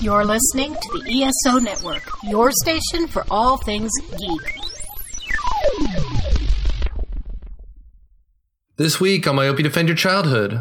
You're listening to the ESO Network, your station for all things geek. This week on Myopia Defend Your Childhood.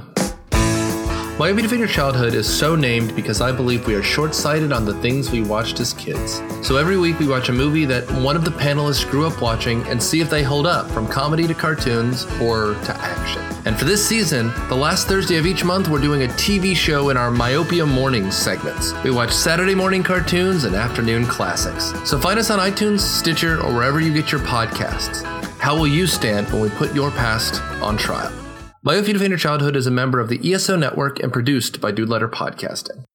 Defend Your Childhood is so named because I believe we are short sighted on the things we watched as kids. So every week we watch a movie that one of the panelists grew up watching and see if they hold up, from comedy to cartoons or to action. And for this season, the last Thursday of each month, we're doing a TV show in our Myopia Mornings segments. We watch Saturday morning cartoons and afternoon classics. So find us on iTunes, Stitcher, or wherever you get your podcasts. How will you stand when we put your past on trial? Defend Your Childhood is a member of the ESO Network and produced by Dude Letter Podcasting.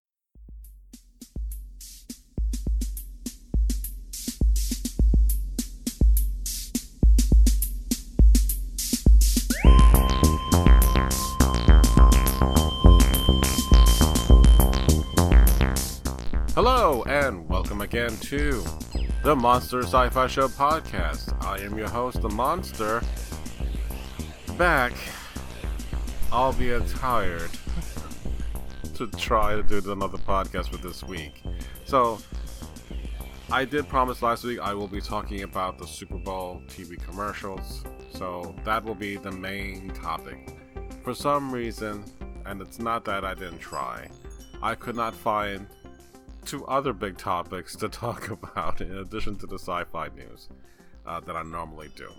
Hello, and welcome again to the Monster Sci Fi Show podcast. I am your host, The Monster, back, albeit tired, to try to do another podcast for this week. So, I did promise last week I will be talking about the Super Bowl TV commercials, so that will be the main topic. For some reason, and it's not that I didn't try, I could not find two other big topics to talk about in addition to the sci-fi news uh, that I normally do.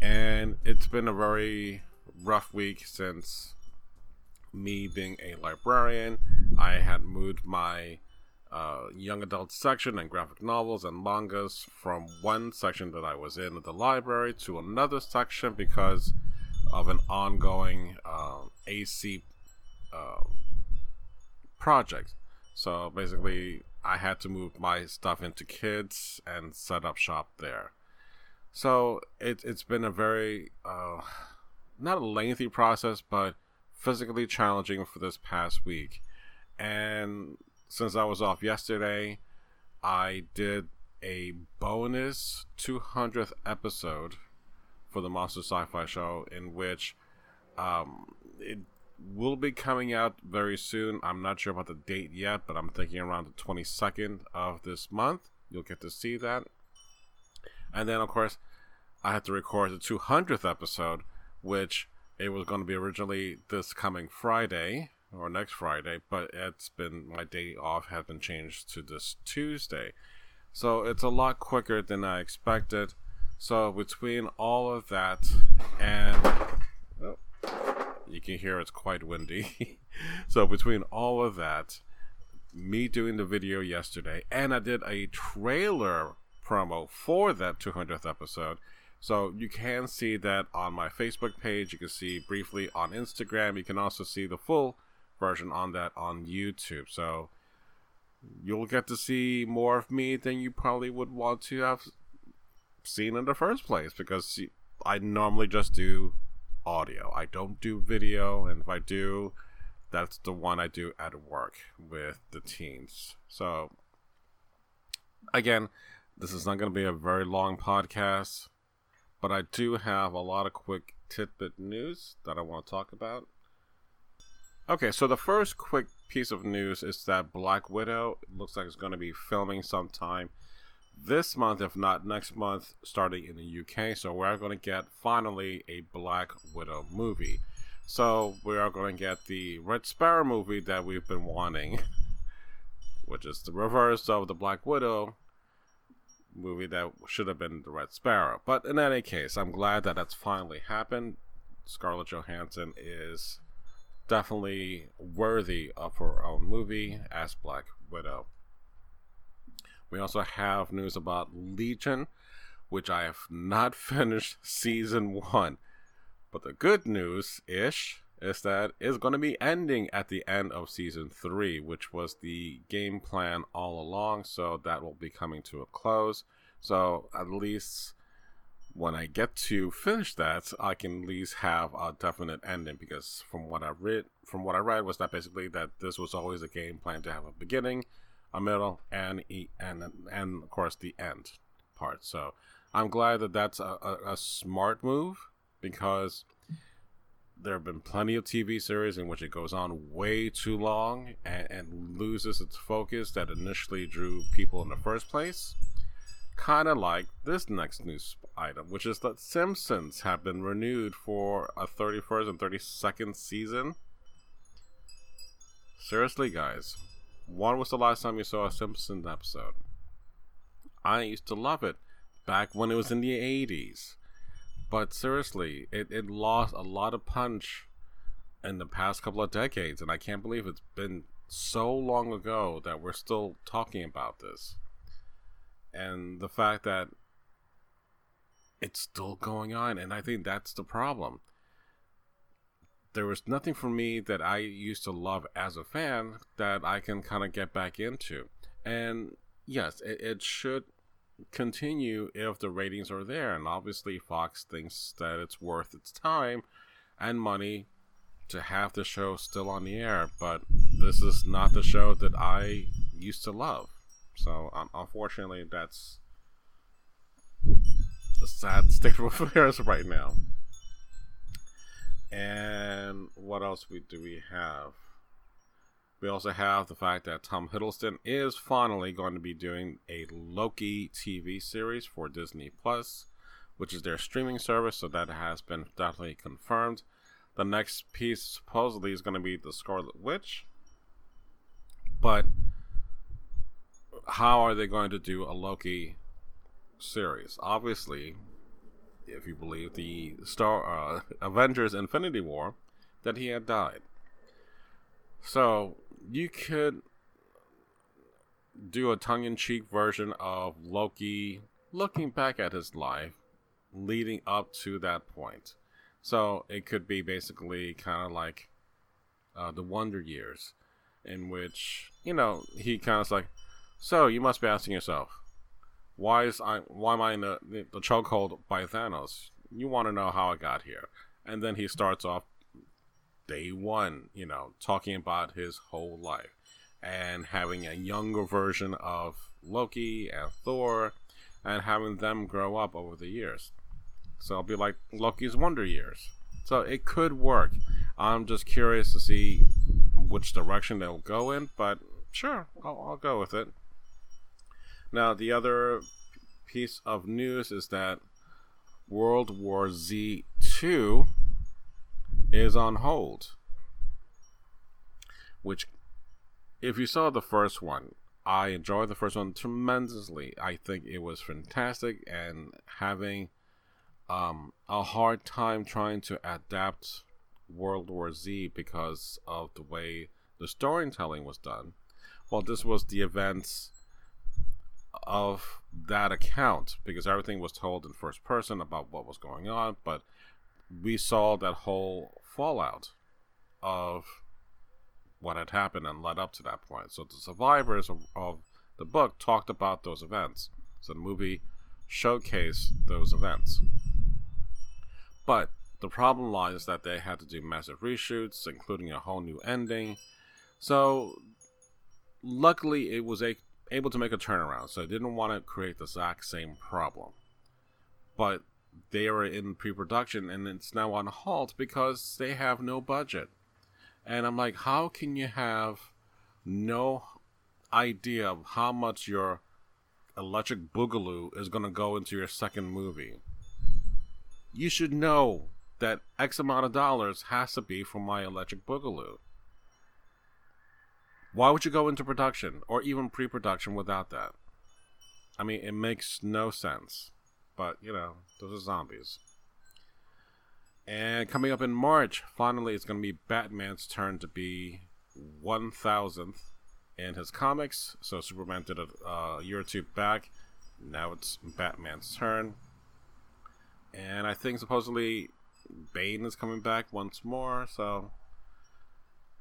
And it's been a very rough week since me being a librarian. I had moved my uh, young adult section and graphic novels and mangas from one section that I was in at the library to another section because of an ongoing uh, AC uh, project. So basically, I had to move my stuff into kids and set up shop there. So it, it's been a very, uh, not a lengthy process, but physically challenging for this past week. And since I was off yesterday, I did a bonus 200th episode for the Monster Sci Fi Show in which um, it will be coming out very soon. I'm not sure about the date yet, but I'm thinking around the 22nd of this month. You'll get to see that. And then, of course, I had to record the 200th episode, which it was going to be originally this coming Friday or next Friday, but it's been my day off has been changed to this Tuesday. So it's a lot quicker than I expected. So between all of that and oh, you can hear it's quite windy. so between all of that, me doing the video yesterday, and I did a trailer promo for that 200th episode. So you can see that on my Facebook page. You can see briefly on Instagram. You can also see the full version on that on YouTube. So you'll get to see more of me than you probably would want to have seen in the first place because I normally just do audio. I don't do video, and if I do, that's the one I do at work with the teens. So, again, this is not going to be a very long podcast, but I do have a lot of quick tidbit news that I want to talk about. Okay, so the first quick piece of news is that Black Widow looks like it's going to be filming sometime this month, if not next month, starting in the UK. So we're going to get finally a Black Widow movie. So we are going to get the Red Sparrow movie that we've been wanting, which is the reverse of the Black Widow movie that should have been the Red Sparrow. But in any case, I'm glad that that's finally happened. Scarlett Johansson is definitely worthy of her own movie as Black Widow. We also have news about Legion, which I have not finished season one. But the good news ish is that it's going to be ending at the end of season three, which was the game plan all along. So that will be coming to a close. So at least when I get to finish that, I can at least have a definite ending because from what I read, from what I read, was that basically that this was always a game plan to have a beginning, a middle, and e and and of course the end part. So I'm glad that that's a, a, a smart move because there have been plenty of TV series in which it goes on way too long and, and loses its focus that initially drew people in the first place. Kind of like this next news item, which is that Simpsons have been renewed for a 31st and 32nd season. Seriously, guys, when was the last time you saw a Simpsons episode? I used to love it back when it was in the 80s. But seriously, it, it lost a lot of punch in the past couple of decades, and I can't believe it's been so long ago that we're still talking about this. And the fact that it's still going on, and I think that's the problem. There was nothing for me that I used to love as a fan that I can kind of get back into. And yes, it, it should continue if the ratings are there. And obviously, Fox thinks that it's worth its time and money to have the show still on the air. But this is not the show that I used to love. So, um, unfortunately, that's a sad state of affairs right now. And what else we do we have? We also have the fact that Tom Hiddleston is finally going to be doing a Loki TV series for Disney Plus, which is their streaming service, so that has been definitely confirmed. The next piece supposedly is going to be the Scarlet Witch. But how are they going to do a Loki series? Obviously, if you believe the Star uh, Avengers Infinity War, that he had died. So you could do a tongue in cheek version of Loki looking back at his life leading up to that point. So it could be basically kind of like uh, the Wonder Years, in which, you know, he kind of like, so you must be asking yourself, why is I why am I in the, the chokehold by Thanos? You want to know how I got here, and then he starts off day one, you know, talking about his whole life and having a younger version of Loki and Thor and having them grow up over the years. So it'll be like Loki's Wonder Years. So it could work. I'm just curious to see which direction they'll go in, but sure, I'll, I'll go with it. Now, the other piece of news is that World War Z 2 is on hold. Which, if you saw the first one, I enjoyed the first one tremendously. I think it was fantastic, and having um, a hard time trying to adapt World War Z because of the way the storytelling was done. Well, this was the events of that account because everything was told in first person about what was going on, but we saw that whole fallout of what had happened and led up to that point. So the survivors of, of the book talked about those events. So the movie showcased those events. But the problem lies that they had to do massive reshoots, including a whole new ending. So luckily, it was a, able to make a turnaround. So they didn't want to create the exact same problem. But they are in pre-production and it's now on halt because they have no budget. And I'm like, how can you have no idea of how much your electric boogaloo is going to go into your second movie? You should know that X amount of dollars has to be for my electric boogaloo. Why would you go into production or even pre production without that? I mean, it makes no sense. But, you know, those are zombies. And coming up in March, finally, it's going to be Batman's turn to be 1000th in his comics. So Superman did it uh, a year or two back. Now it's Batman's turn. And I think supposedly Bane is coming back once more. So,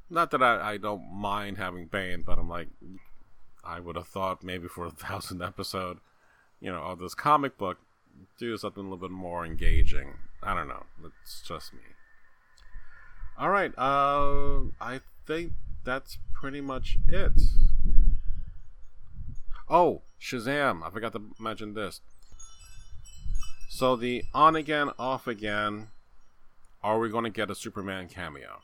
not that I, I don't mind having Bane, but I'm like, I would have thought maybe for a thousand episode, you know, of this comic book, do something a little bit more engaging. I don't know. It's just me. All right. Uh, I think that's pretty much it. Oh, Shazam! I forgot to mention this. So the on again, off again are we going to get a Superman cameo?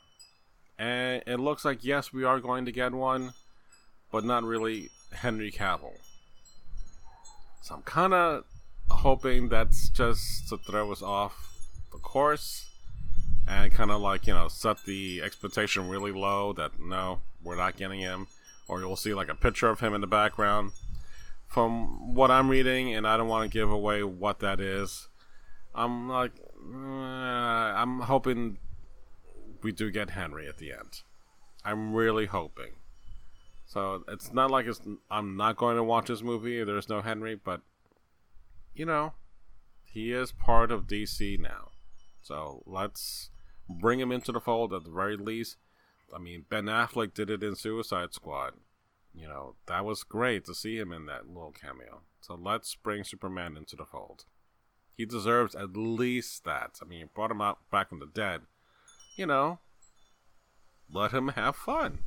And it looks like yes, we are going to get one, but not really Henry Cavill. So I'm kind of hoping that's just to throw us off the course and kind of like, you know, set the expectation really low that no, we're not getting him. Or you'll see like a picture of him in the background. From what I'm reading, and I don't want to give away what that is, I'm like, uh, I'm hoping we do get Henry at the end. I'm really hoping. So it's not like it's, I'm not going to watch this movie. There's no Henry, but you know, he is part of DC now. So let's bring him into the fold at the very least. I mean, Ben Affleck did it in Suicide Squad. You know, that was great to see him in that little cameo. So let's bring Superman into the fold. He deserves at least that. I mean, you brought him out back from the dead. You know, let him have fun.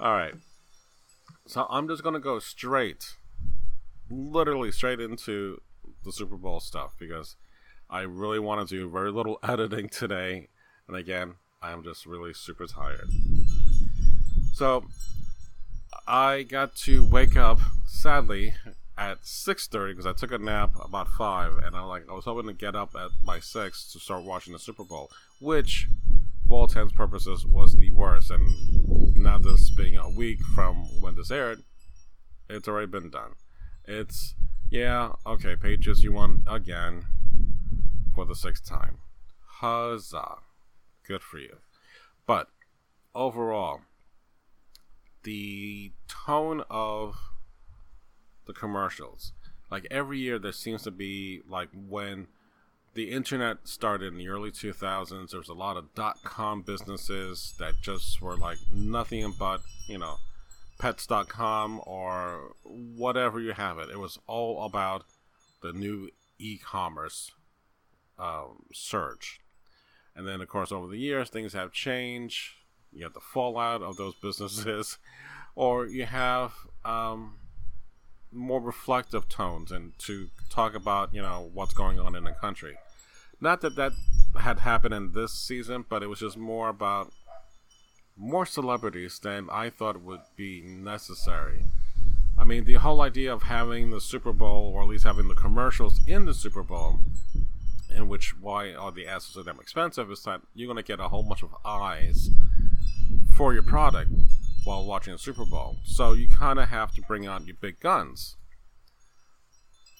All right. So I'm just going to go straight literally straight into the Super Bowl stuff because I really want to do very little editing today. And again, I am just really super tired. So I got to wake up sadly at 6:30 because I took a nap about 5 and I like I was hoping to get up at my 6 to start watching the Super Bowl, which for all intents purposes was the worst and now this being a week from when this aired, it's already been done. It's yeah, okay, Patriots, you won again for the sixth time. Huzzah. Good for you. But overall, the tone of the commercials, like every year, there seems to be like when the internet started in the early 2000s, there was a lot of dot com businesses that just were like nothing but, you know, pets.com or whatever you have it. It was all about the new e commerce um, surge. And then, of course, over the years, things have changed. You have the fallout of those businesses, or you have um, more reflective tones and to talk about, you know, what's going on in the country. Not that that had happened in this season, but it was just more about more celebrities than I thought would be necessary. I mean, the whole idea of having the Super Bowl, or at least having the commercials in the Super Bowl, in which why are the ads so damn expensive, is that you're going to get a whole bunch of eyes for your product while watching the Super Bowl. So you kind of have to bring out your big guns.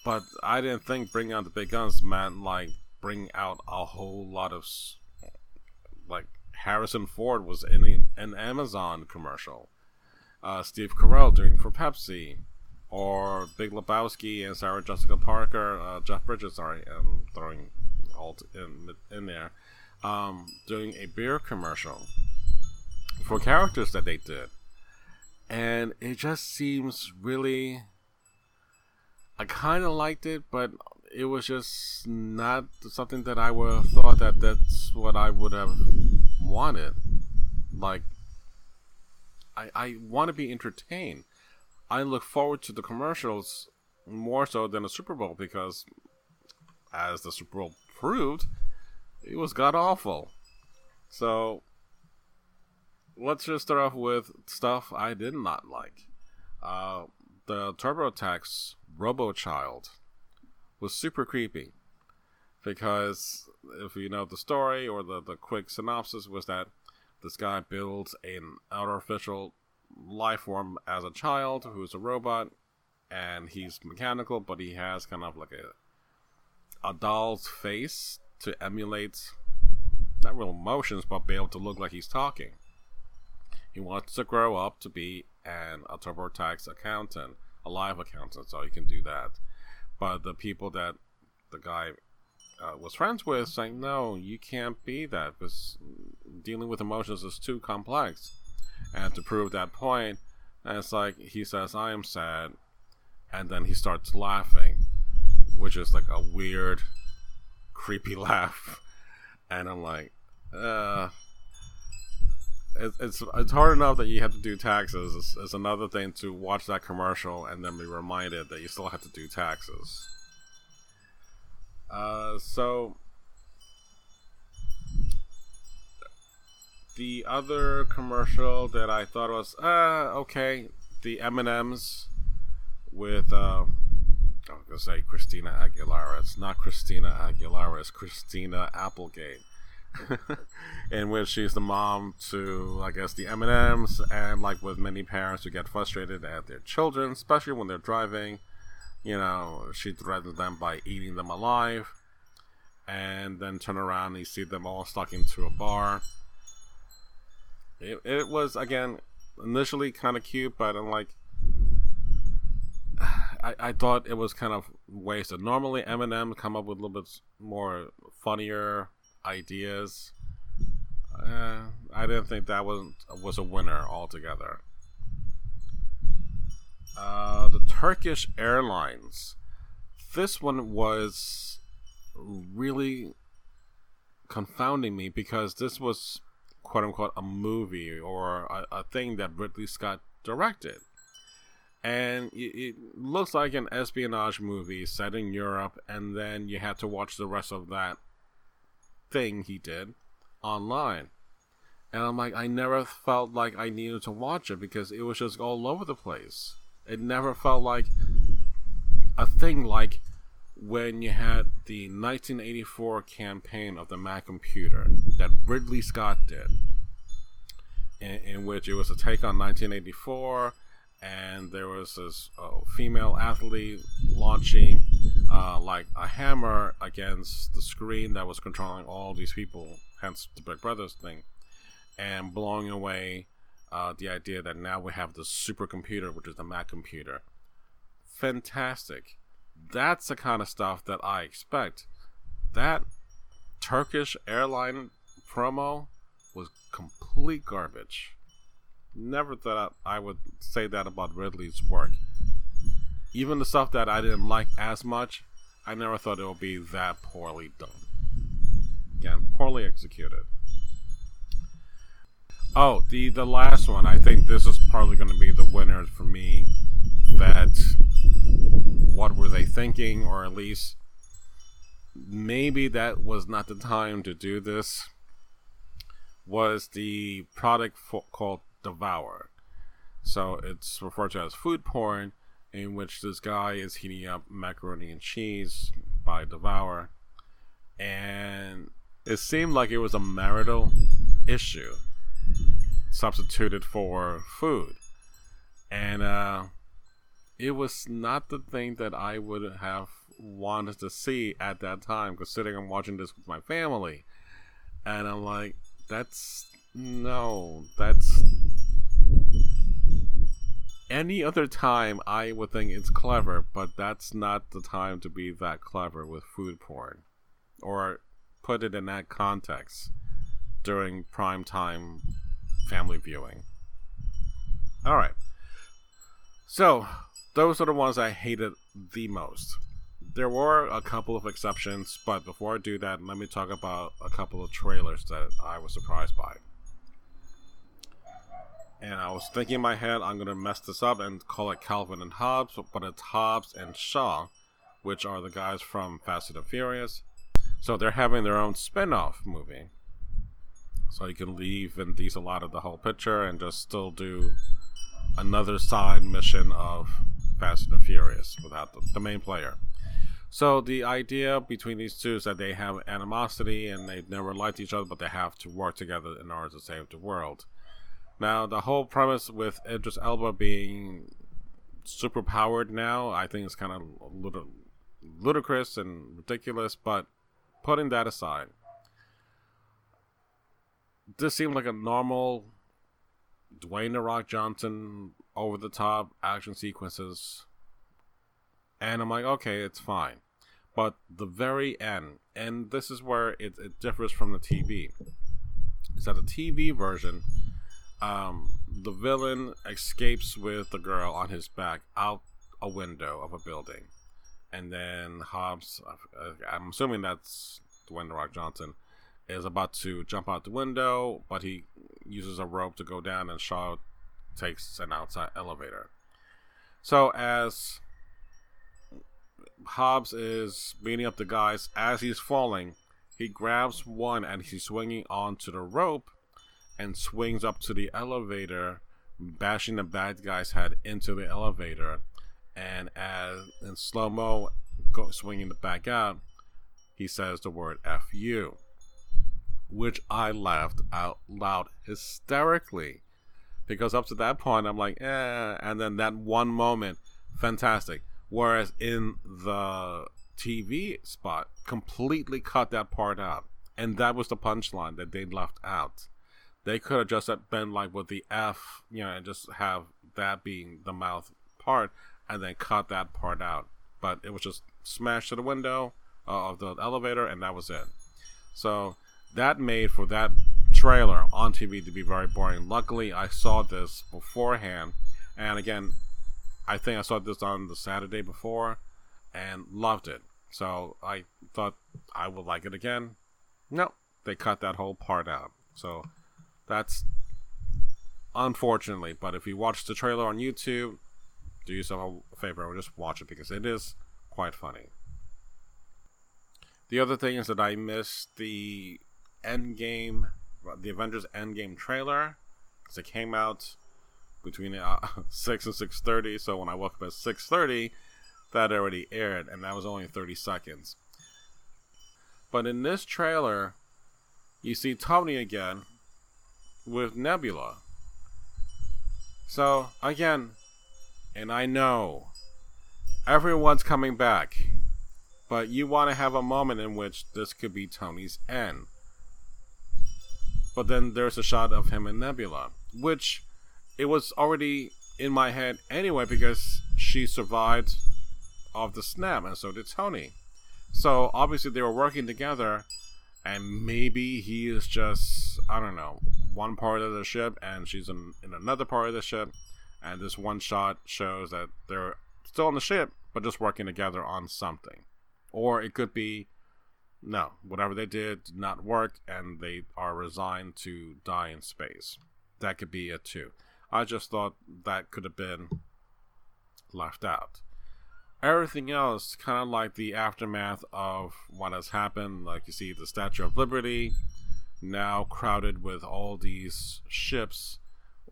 But I didn't think bringing out the big guns meant like bring out a whole lot of like Harrison Ford was in an Amazon commercial. Uh, Steve Carell doing for Pepsi, or Big Lebowski and Sarah Jessica Parker, uh, Jeff Bridges, sorry, I'm throwing all in in there, um, doing a beer commercial for characters that they did, and it just seems really. I kind of liked it, but it was just not something that I would have thought that that's what I would have wanted. Like, I, I want to be entertained. I look forward to the commercials more so than the Super Bowl because, as the Super Bowl proved, it was god awful. So, let's just start off with stuff I did not like. Uh, the TurboTax Robo Child was super creepy because if you know the story or the, the quick synopsis was that this guy builds an artificial life form as a child who's a robot and he's mechanical but he has kind of like a a doll's face to emulate not real emotions but be able to look like he's talking. He wants to grow up to be an a TurboTax accountant a live accountant so he can do that. But the people that the guy uh, was friends with saying, no, you can't be that because dealing with emotions is too complex. And to prove that point, and it's like he says, I am sad. And then he starts laughing, which is like a weird, creepy laugh. And I'm like, uh, it's, it's it's hard enough that you have to do taxes. It's, it's, another thing to watch that commercial and then be reminded that you still have to do taxes. Uh, so the other commercial that I thought was uh okay, the M and M's with uh, I was gonna say Christina Aguilera. It's not Christina Aguilera. It's Christina Applegate. in which she's the mom to, I guess, the M and M's, and like with many parents who get frustrated at their children, especially when they're driving you know, she threatens them by eating them alive, and then turn around and you see them all stuck into a bar. It, it was again initially kind of cute, but I'm like, I, I thought it was kind of wasted. Normally, M and M come up with a little bit more funnier ideas. Uh, I didn't think that was was a winner altogether. Uh, the Turkish Airlines. This one was really confounding me because this was quote unquote a movie or a, a thing that Ridley Scott directed. And it, it, looks like an espionage movie set in Europe, and then you had to watch the rest of that thing he did online. And I'm like, I never felt like I needed to watch it because it was just all over the place. It never felt like a thing like when you had the 1984 campaign of the Mac computer that Ridley Scott did, in, in which it was a take on 1984, and there was this uh, female athlete launching uh, like a hammer against the screen that was controlling all these people, hence the Big Brothers thing, and blowing away uh, the idea that now we have the supercomputer, which is the Mac computer. Fantastic that's the kind of stuff that I expect. That Turkish airline promo was complete garbage. Never thought I would say that about Ridley's work. Even the stuff that I didn't like as much, I never thought it would be that poorly done. Again, poorly executed. Oh, the the last one. I think this is probably going to be the winner for me. That what were they thinking, or at least maybe that was not the time to do this, was the product for, called Devour. So it's referred to as food porn, in which this guy is heating up macaroni and cheese by Devour. And it seemed like it was a marital issue substituted for food. And uh, it was not the thing that I would have wanted to see at that time, considering I'm watching this with my family. And I'm like, that's no, that's any other time I would think it's clever, but that's not the time to be that clever with food porn. Or put it in that context during prime time family viewing. Alright. So, those are the ones I hated the most. There were a couple of exceptions, but before I do that, let me talk about a couple of trailers that I was surprised by. And I was thinking in my head, I'm gonna mess this up and call it Calvin and Hobbes, but it's Hobbs and Shaw, which are the guys from Fast and Furious. So they're having their own spin off movie. So you can leave Vin Diesel out of the whole picture and just still do another side mission of Fast and Furious without the, the main player. So the idea between these two is that they have animosity and they never liked each other, but they have to work together in order to save the world. Now, the whole premise with Idris Elba being super powered now, I think is kind of a little ludicrous and ridiculous. But putting that aside, this seemed like a normal Dwayne the Rock Johnson over the top action sequences. And I'm like, okay, it's fine. But the very end, and this is where it, it differs from the TV, is that the TV version, um, the villain escapes with the girl on his back out a window of a building. And then Hobbs, I'm assuming that's Dwayne The Rock Johnson, is about to jump out the window, but he uses a rope to go down, and Shaw takes an outside elevator. So as Hobbs is beating up the guys as he's falling, he grabs one and he's swinging onto the rope, and swings up to the elevator, bashing the bad guy's head into the elevator. And as in slow mo, swinging it back out, he says the word F you, which I laughed out loud hysterically. Because up to that point, I'm like, eh. And then that one moment, fantastic. Whereas in the TV spot, completely cut that part out. And that was the punchline that they left out. They could have just been like with the F, you know, and just have that being the mouth part and then cut that part out. But it was just smashed to the window uh, of the elevator and that was it. So that made for that trailer on TV to be very boring. Luckily, I saw this beforehand. And again, I think I saw this on the Saturday before and loved it. So I thought I would like it again. No, they cut that whole part out. So that's unfortunately. But if you watch the trailer on YouTube, do yourself a favor or just watch it because it is quite funny. The other thing is that I missed the Endgame, the Avengers Endgame trailer because it came out between uh, six and six thirty. So when I woke up at six thirty, that already aired, and that was only thirty seconds. But in this trailer, you see Tony again with Nebula. So again, and I know everyone's coming back, but you want to have a moment in which this could be Tony's end. But then there's a shot of him and Nebula, which it was already in my head anyway because she survived of the snap, and so did Tony. So obviously they were working together, and maybe he is just I don't know one part of the ship, and she's in, in another part of the ship, and this one shot shows that they're still on the ship, but just working together on something. Or it could be no, whatever they did did not work, and they are resigned to die in space. That could be it too. I just thought that could have been left out. Everything else, kind of like the aftermath of what has happened, like you see the Statue of Liberty now crowded with all these ships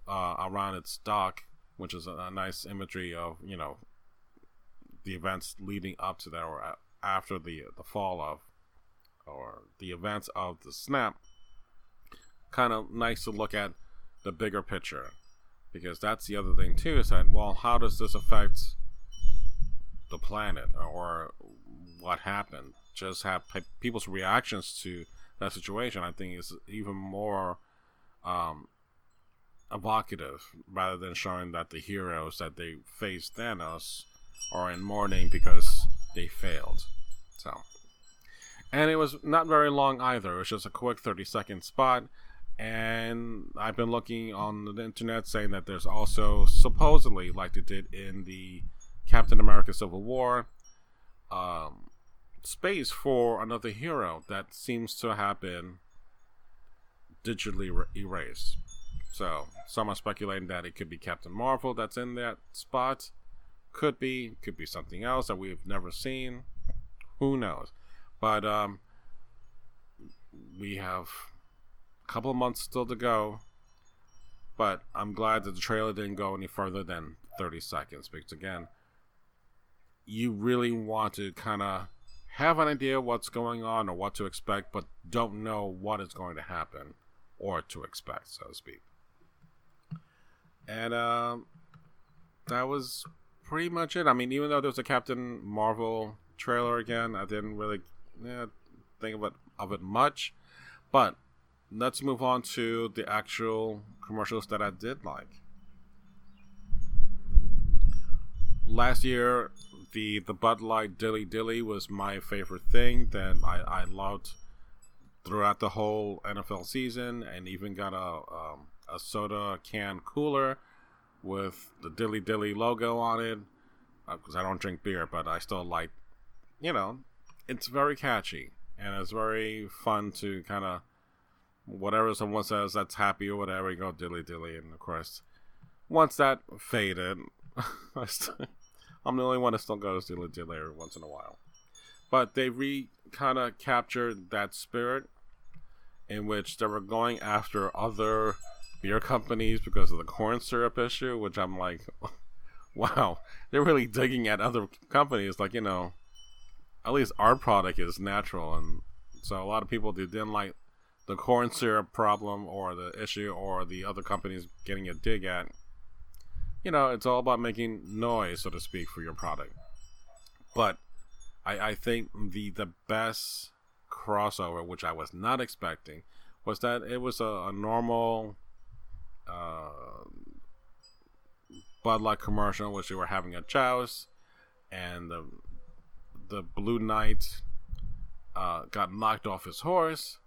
uh, around its dock, which is a, a, nice imagery of you know the events leading up to that or after the the fall of or the events of the snap. Kind of nice to look at the bigger picture. Because that's the other thing too is that well how does this affect the planet or what happened? Just have people's reactions to that situation i think is even more um, evocative rather than showing that the heroes that they faced thanos are in mourning because they failed. So and it was not very long either it was just a quick 30 second spot and I've been looking on the internet saying that there's also supposedly, like they did in the Captain America Civil War, um, space for another hero that seems to have been digitally re- erased. So some are speculating that it could be Captain Marvel that's in that spot. Could be, could be something else that we've never seen. Who knows? But um, we have a couple of months still to go. But I'm glad that the trailer didn't go any further than 30 seconds because, again, you really want to kind of have an idea what's going on or what to expect, but don't know what is going to happen or to expect, so to speak. And um, that was pretty much it. I mean, even though there was a Captain Marvel trailer again, I didn't really yeah, think it, of it much. But let's move on to the actual commercials that I did like. Last year, the the Bud Light Dilly Dilly was my favorite thing that I, I loved throughout the whole NFL season, and even got a um, a soda can cooler with the Dilly Dilly logo on it. Because uh, I don't drink beer, but I still like, you know, it's very catchy and it's very fun to kind of whatever someone says that's happy or whatever, you go dilly dilly. And of course, once that faded, I'm the only one that still goes dilly dilly every once in a while. But they re kind of captured that spirit. in which they were going after other beer companies because of the corn syrup issue, which I'm like, wow, they're really digging at other companies. Like, you know, at least our product is natural. And so a lot of people didn't like the corn syrup problem or the issue or the other companies getting a dig at, you know, it's all about making noise, so to speak, for your product. But I, I think the the best crossover, which I was not expecting, was that it was a, a normal uh, Bud Light commercial, which they were having a chouse, and the the Blue Knight uh, got knocked off his horse,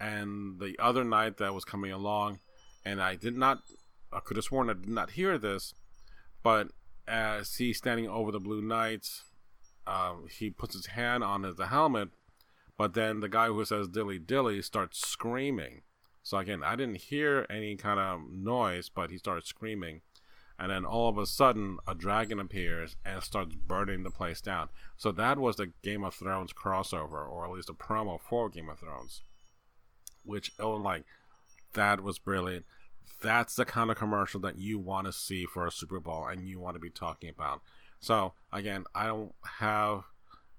and the other knight that was coming along, and I did not, I could have sworn I did not hear this, but as he's standing over the Blue Knight, um, he puts his hand on his, the helmet, but then the guy who says dilly dilly starts screaming. So again, I didn't hear any kind of noise, but he started screaming. And then all of a sudden, a dragon appears and starts burning the place down. So that was the Game of Thrones crossover, or at least a promo for Game of Thrones. Which, oh, like, that was brilliant. That's the kind of commercial that you want to see for a Super Bowl and you want to be talking about. So, again, I don't have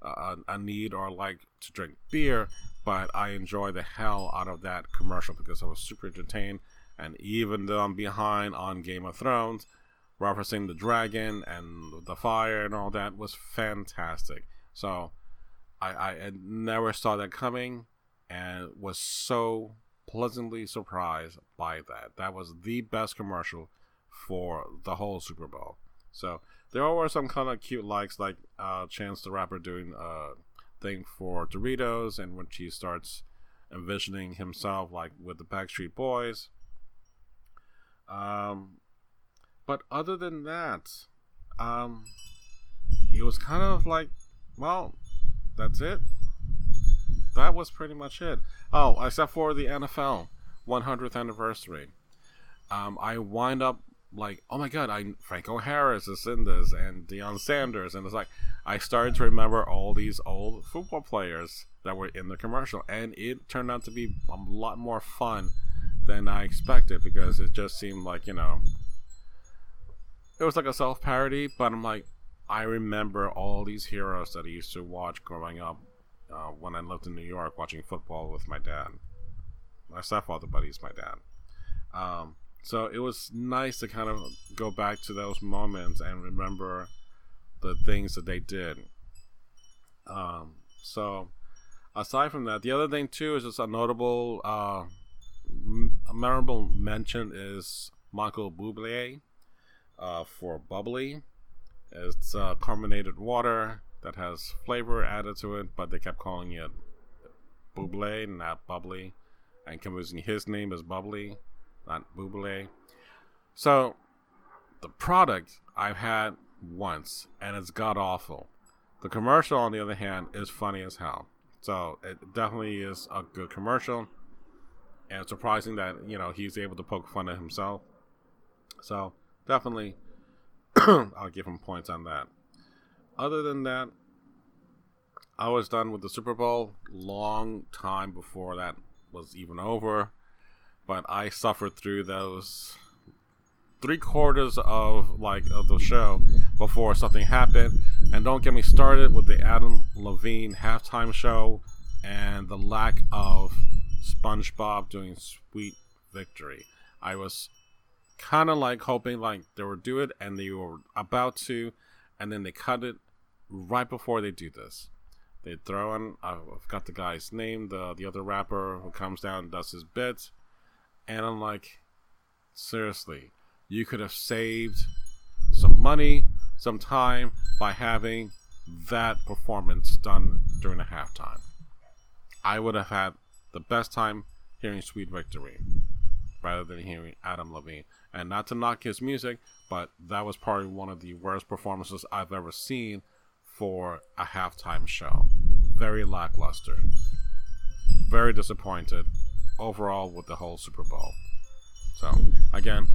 a, a need or like to drink beer, but I enjoy the hell out of that commercial because I was super entertained. And even though I'm behind on Game of Thrones, referencing the dragon and the fire and all that was fantastic. So I, I never saw that coming and was so pleasantly surprised by that. That was the best commercial for the whole Super Bowl. So there were some kind of cute likes, like uh, Chance the Rapper doing a thing for Doritos, and when she starts envisioning himself like with the Backstreet Boys. Um, but other than that, um, it was kind of like, well, that's it. That was pretty much it. Oh, except for the NFL 100th anniversary. Um, I wind up like, oh my god, I Franco Harris is in this, and Deion Sanders, and it's like I started to remember all these old football players that were in the commercial, and it turned out to be a lot more fun than I expected because it just seemed like you know it was like a self parody, but I'm like, I remember all these heroes that I used to watch growing up uh, when I lived in New York watching football with my dad. My stepfather buddy's my dad. Um, so it was nice to kind of go back to those moments and remember the things that they did. Um, so aside from that, the other thing too is just a notable, uh, memorable mention is Michael Bublé uh, for bubly. It's uh, carbonated water that has flavor added to it, but they kept calling it bubbly, not bubbly, and using his name as bubbly, not bubbly. So the product I've had once, and it's god awful. The commercial, on the other hand, is funny as hell. So it definitely is a good commercial, and surprising that you know he's able to poke fun at himself. So definitely, I'll give him points on that. Other than that, I was done with the Super Bowl long time before that was even over, but I suffered through those three quarters of like of the show before something happened. And don't get me started with the Adam Levine halftime show and the lack of SpongeBob doing "Sweet Victory." I was kind of like hoping like they would do it and they were about to, and then they cut it right before they do this. They throw in I forgot the guy's name, the the other rapper who comes down and does his bit, and I'm like, seriously, you could have saved some money, some time by having that performance done during the halftime. I would have had the best time hearing Sweet Victory rather than hearing Adam Levine. And not to knock his music, but that was probably one of the worst performances I've ever seen for a halftime show. Very lackluster. Very disappointed overall with the whole Super Bowl. So, again,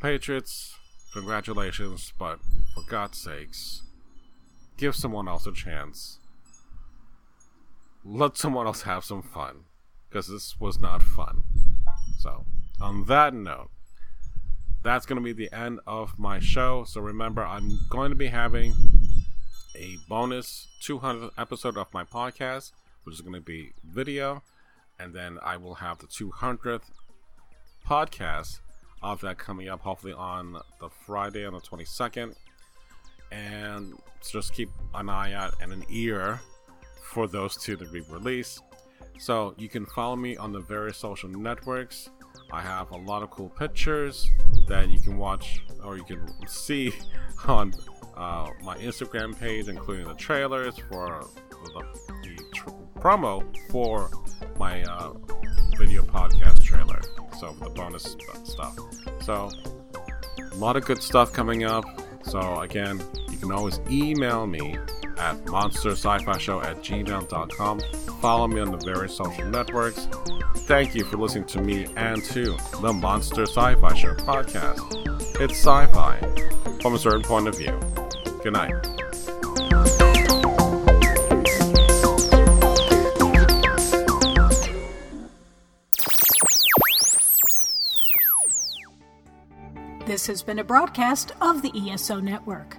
Patriots, congratulations, but for God's sakes, give someone else a chance. Let someone else have some fun. because this was not fun. So, on that note, that's going to be the end of my show. So, remember, I'm going to be having a bonus 200th episode of my podcast, which is going to be video, and then I will have the 200th podcast of that coming up, hopefully on the Friday on the 22nd. And just keep an eye out and an ear for those two to be released. So you can follow me on the various social networks. I have a lot of cool pictures that you can watch or you can see on uh, my Instagram page, including the trailers for the, the tr- promo for my uh, video podcast trailer. So the bonus stuff. So a lot of good stuff coming up. So again, you can always email me at monstersci-fi show at gmail.com. Follow me on the various social networks. Thank you for listening to me and to the Monster Sci-Fi Show podcast. It's sci-fi from a certain point of view. Good night. This has been a broadcast of the ESO Network.